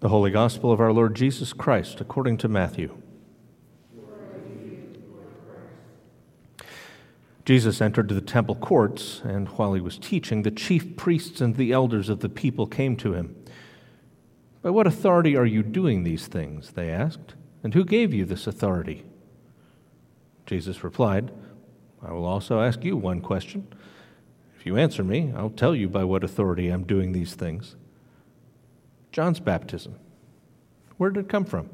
The Holy Gospel of our Lord Jesus Christ according to Matthew. Jesus entered the temple courts, and while he was teaching, the chief priests and the elders of the people came to him. By what authority are you doing these things? They asked. And who gave you this authority? Jesus replied, I will also ask you one question. If you answer me, I'll tell you by what authority I'm doing these things. John's baptism. Where did it come from?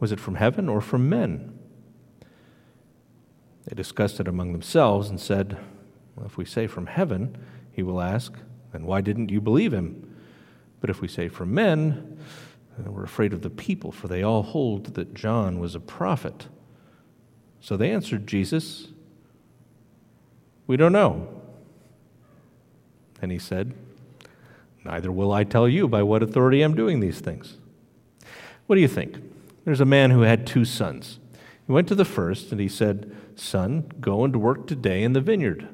Was it from heaven or from men? They discussed it among themselves and said, well, If we say from heaven, he will ask, then why didn't you believe him? But if we say from men, we're afraid of the people, for they all hold that John was a prophet. So they answered Jesus, We don't know. And he said, Neither will I tell you by what authority I'm doing these things. What do you think? There's a man who had two sons. He went to the first and he said, Son, go and work today in the vineyard.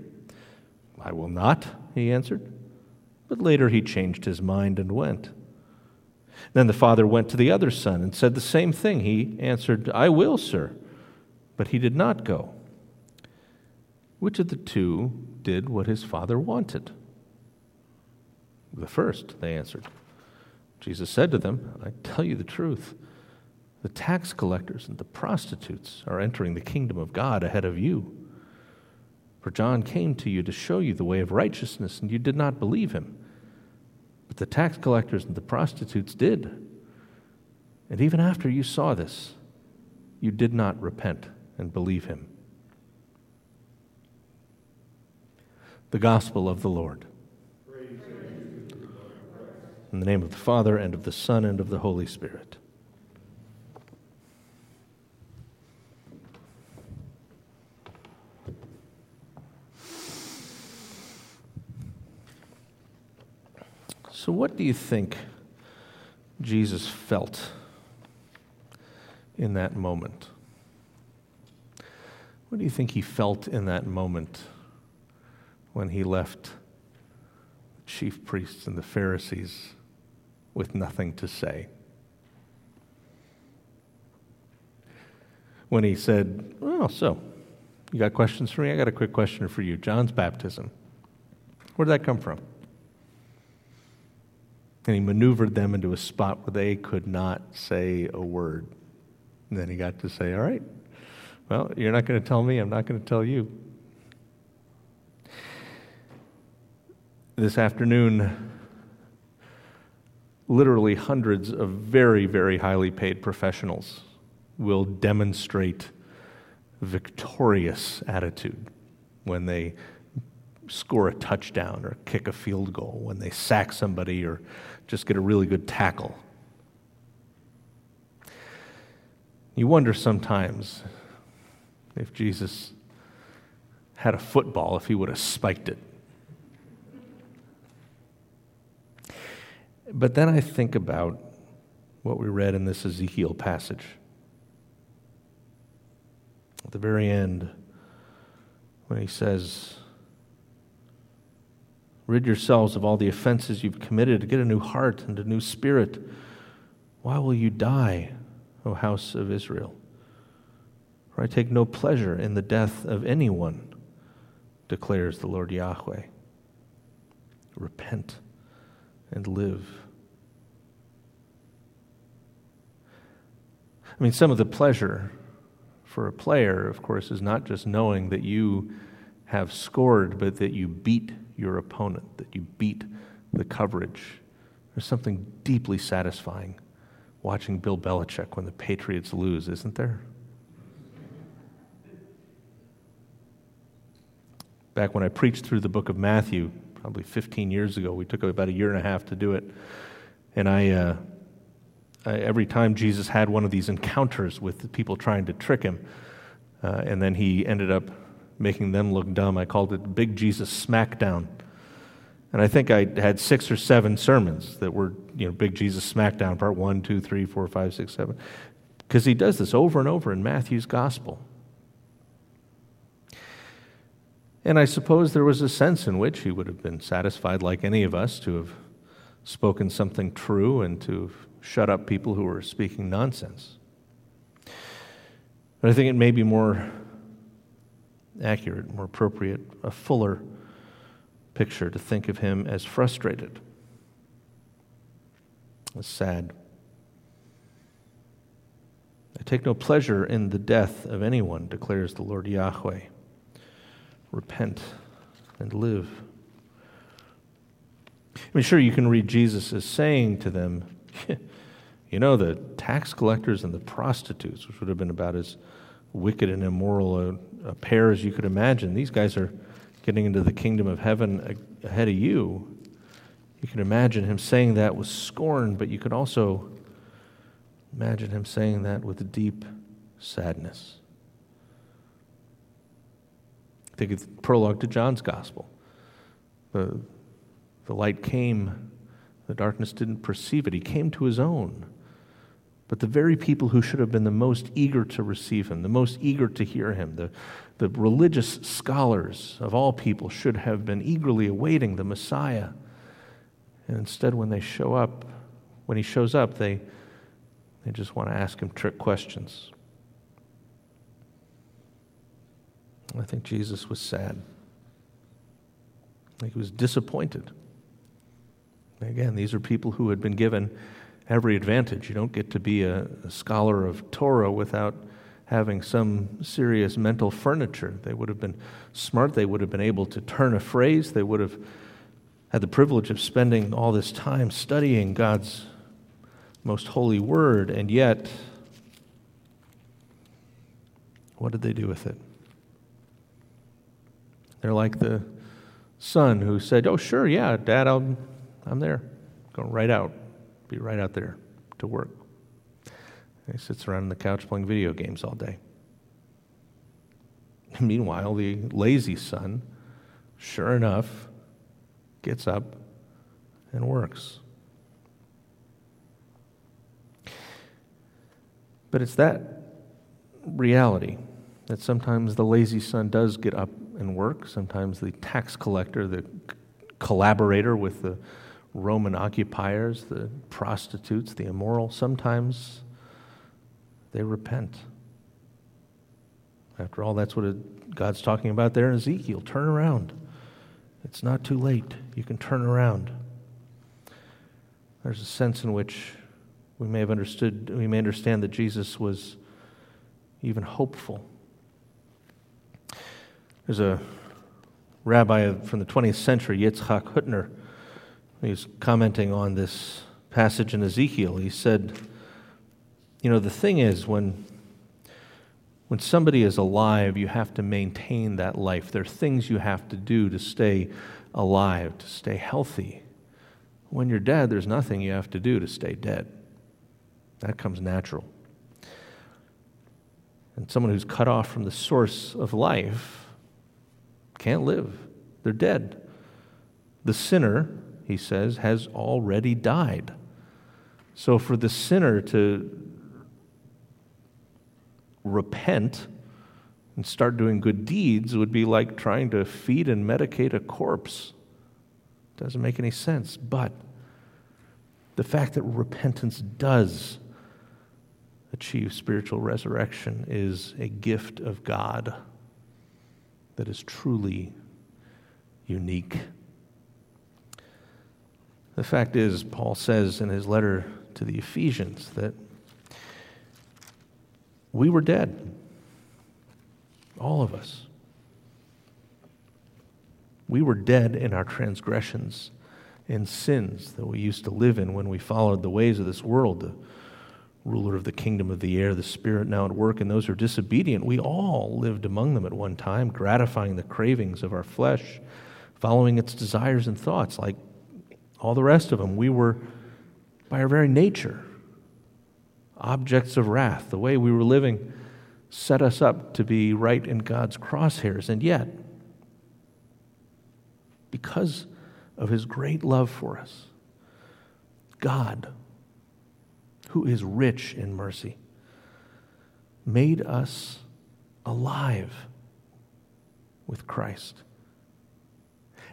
I will not, he answered. But later he changed his mind and went. Then the father went to the other son and said the same thing. He answered, I will, sir. But he did not go. Which of the two did what his father wanted? The first, they answered. Jesus said to them, I tell you the truth. The tax collectors and the prostitutes are entering the kingdom of God ahead of you. For John came to you to show you the way of righteousness, and you did not believe him. But the tax collectors and the prostitutes did. And even after you saw this, you did not repent and believe him. The Gospel of the Lord. In the name of the Father, and of the Son, and of the Holy Spirit. So, what do you think Jesus felt in that moment? What do you think he felt in that moment when he left the chief priests and the Pharisees with nothing to say. When he said, Well, so, you got questions for me? I got a quick question for you. John's baptism. Where did that come from? And he maneuvered them into a spot where they could not say a word. And then he got to say, All right, well, you're not going to tell me, I'm not going to tell you. This afternoon, literally hundreds of very, very highly paid professionals will demonstrate victorious attitude when they score a touchdown or kick a field goal, when they sack somebody or just get a really good tackle. You wonder sometimes if Jesus had a football, if he would have spiked it. But then I think about what we read in this Ezekiel passage. At the very end, when he says, Rid yourselves of all the offenses you've committed, get a new heart and a new spirit. Why will you die, O house of Israel? For I take no pleasure in the death of anyone, declares the Lord Yahweh. Repent and live. I mean, some of the pleasure for a player, of course, is not just knowing that you have scored, but that you beat your opponent, that you beat the coverage. There's something deeply satisfying watching Bill Belichick when the Patriots lose, isn't there? Back when I preached through the book of Matthew, probably 15 years ago, we took about a year and a half to do it. And I, uh, uh, every time Jesus had one of these encounters with people trying to trick him, uh, and then he ended up making them look dumb. I called it Big Jesus Smackdown. And I think I had six or seven sermons that were, you know, Big Jesus Smackdown, part one, two, three, four, five, six, seven. Because he does this over and over in Matthew's gospel. And I suppose there was a sense in which he would have been satisfied, like any of us, to have spoken something true and to have shut up people who were speaking nonsense. But I think it may be more accurate, more appropriate, a fuller picture to think of him as frustrated, as sad. I take no pleasure in the death of anyone, declares the Lord Yahweh. Repent and live. I mean, sure, you can read Jesus as saying to them, you know, the tax collectors and the prostitutes, which would have been about as wicked and immoral a, a pair as you could imagine, these guys are getting into the kingdom of heaven ahead of you. You can imagine him saying that with scorn, but you could also imagine him saying that with deep sadness. Think it's prologue to John's gospel. The, the light came, the darkness didn't perceive it. He came to his own. But the very people who should have been the most eager to receive him, the most eager to hear him, the, the religious scholars of all people should have been eagerly awaiting the Messiah. And instead, when they show up, when he shows up, they, they just want to ask him trick questions. I think Jesus was sad. He was disappointed. Again, these are people who had been given every advantage. You don't get to be a, a scholar of Torah without having some serious mental furniture. They would have been smart. They would have been able to turn a phrase. They would have had the privilege of spending all this time studying God's most holy word, and yet, what did they do with it? They're like the son who said, Oh, sure, yeah, Dad, I'm, I'm there. Going right out, be right out there to work. He sits around on the couch playing video games all day. Meanwhile, the lazy son, sure enough, gets up and works. But it's that reality that sometimes the lazy son does get up and work. Sometimes the tax collector, the collaborator with the Roman occupiers, the prostitutes, the immoral, sometimes they repent. After all, that's what God's talking about there in Ezekiel. Turn around. It's not too late. You can turn around. There's a sense in which we may have understood, we may understand that Jesus was even hopeful. There's a rabbi from the 20th century, Yitzhak Hutner. He's commenting on this passage in Ezekiel. He said, you know, the thing is, when, when somebody is alive, you have to maintain that life. There are things you have to do to stay alive, to stay healthy. When you're dead, there's nothing you have to do to stay dead. That comes natural. And someone who's cut off from the source of life can't live, they're dead. The sinner, he says, has already died. So for the sinner to repent and start doing good deeds would be like trying to feed and medicate a corpse. Doesn't make any sense. But the fact that repentance does achieve spiritual resurrection is a gift of God that is truly unique. The fact is, Paul says in his letter to the Ephesians that we were dead. All of us. We were dead in our transgressions and sins that we used to live in when we followed the ways of this world, the ruler of the kingdom of the air, the spirit now at work in those who are disobedient. We all lived among them at one time, gratifying the cravings of our flesh, following its desires and thoughts, like all the rest of them. We were, by our very nature, objects of wrath. The way we were living set us up to be right in God's crosshairs. And yet, because of his great love for us, God, who is rich in mercy, made us alive with Christ.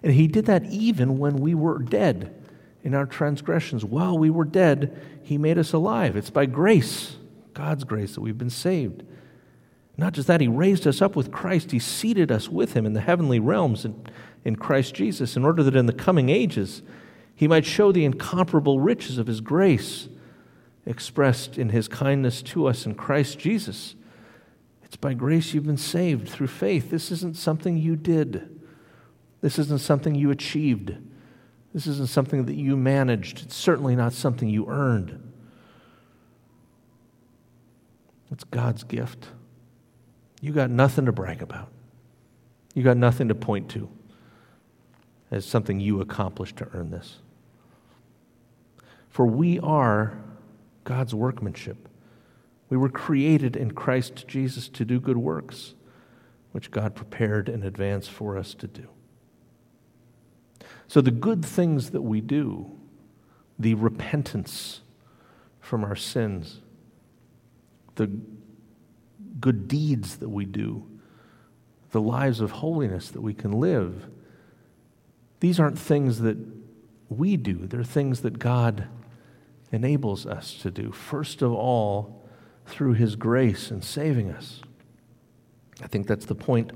And he did that even when we were dead in our transgressions. While we were dead, he made us alive. It's by grace, God's grace, that we've been saved. Not just that, he raised us up with Christ. He seated us with him in the heavenly realms in, in Christ Jesus, in order that in the coming ages he might show the incomparable riches of his grace expressed in his kindness to us in Christ Jesus. It's by grace you've been saved through faith. This isn't something you did, this isn't something you achieved. This isn't something that you managed. It's certainly not something you earned. It's God's gift. You got nothing to brag about. You got nothing to point to as something you accomplished to earn this. For we are God's workmanship. We were created in Christ Jesus to do good works, which God prepared in advance for us to do. So, the good things that we do, the repentance from our sins, the good deeds that we do, the lives of holiness that we can live, these aren't things that we do, they're things that God enables us to do. First of all, through His grace in saving us. I think that's the point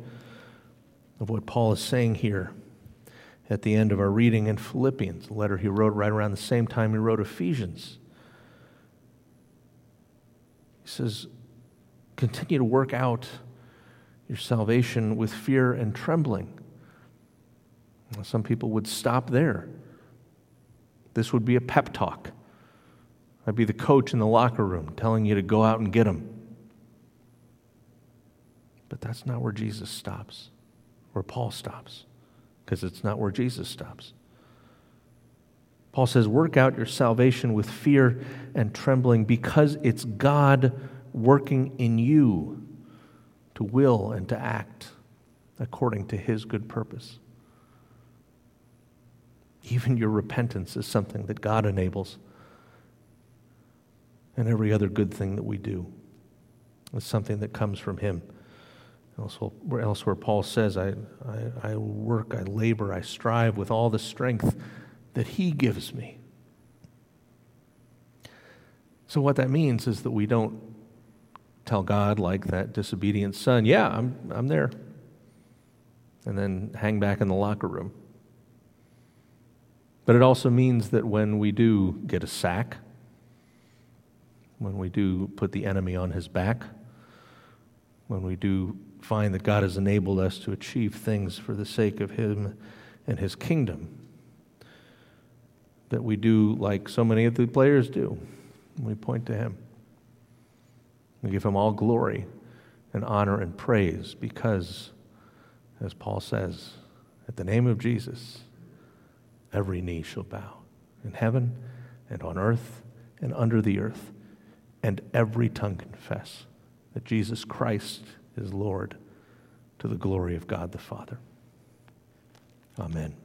of what Paul is saying here at the end of our reading in Philippians, a letter he wrote right around the same time he wrote Ephesians. He says, Continue to work out your salvation with fear and trembling. Some people would stop there. This would be a pep talk. I'd be the coach in the locker room telling you to go out and get them. But that's not where Jesus stops, where Paul stops because it's not where Jesus stops. Paul says, Work out your salvation with fear and trembling because it's God working in you to will and to act according to his good purpose. Even your repentance is something that God enables. And every other good thing that we do is something that comes from him. Elsewhere, elsewhere Paul says, I, I, I work, I labor, I strive with all the strength that He gives me. So, what that means is that we don't tell God, like that disobedient son, yeah, I'm, I'm there, and then hang back in the locker room. But it also means that when we do get a sack, when we do put the enemy on his back, when we do find that God has enabled us to achieve things for the sake of Him and His kingdom. That we do like so many of the players do. We point to Him. We give Him all glory and honor and praise because, as Paul says, at the name of Jesus, every knee shall bow in heaven and on earth and under the earth, and every tongue confess that Jesus Christ is Lord to the glory of God the Father. Amen.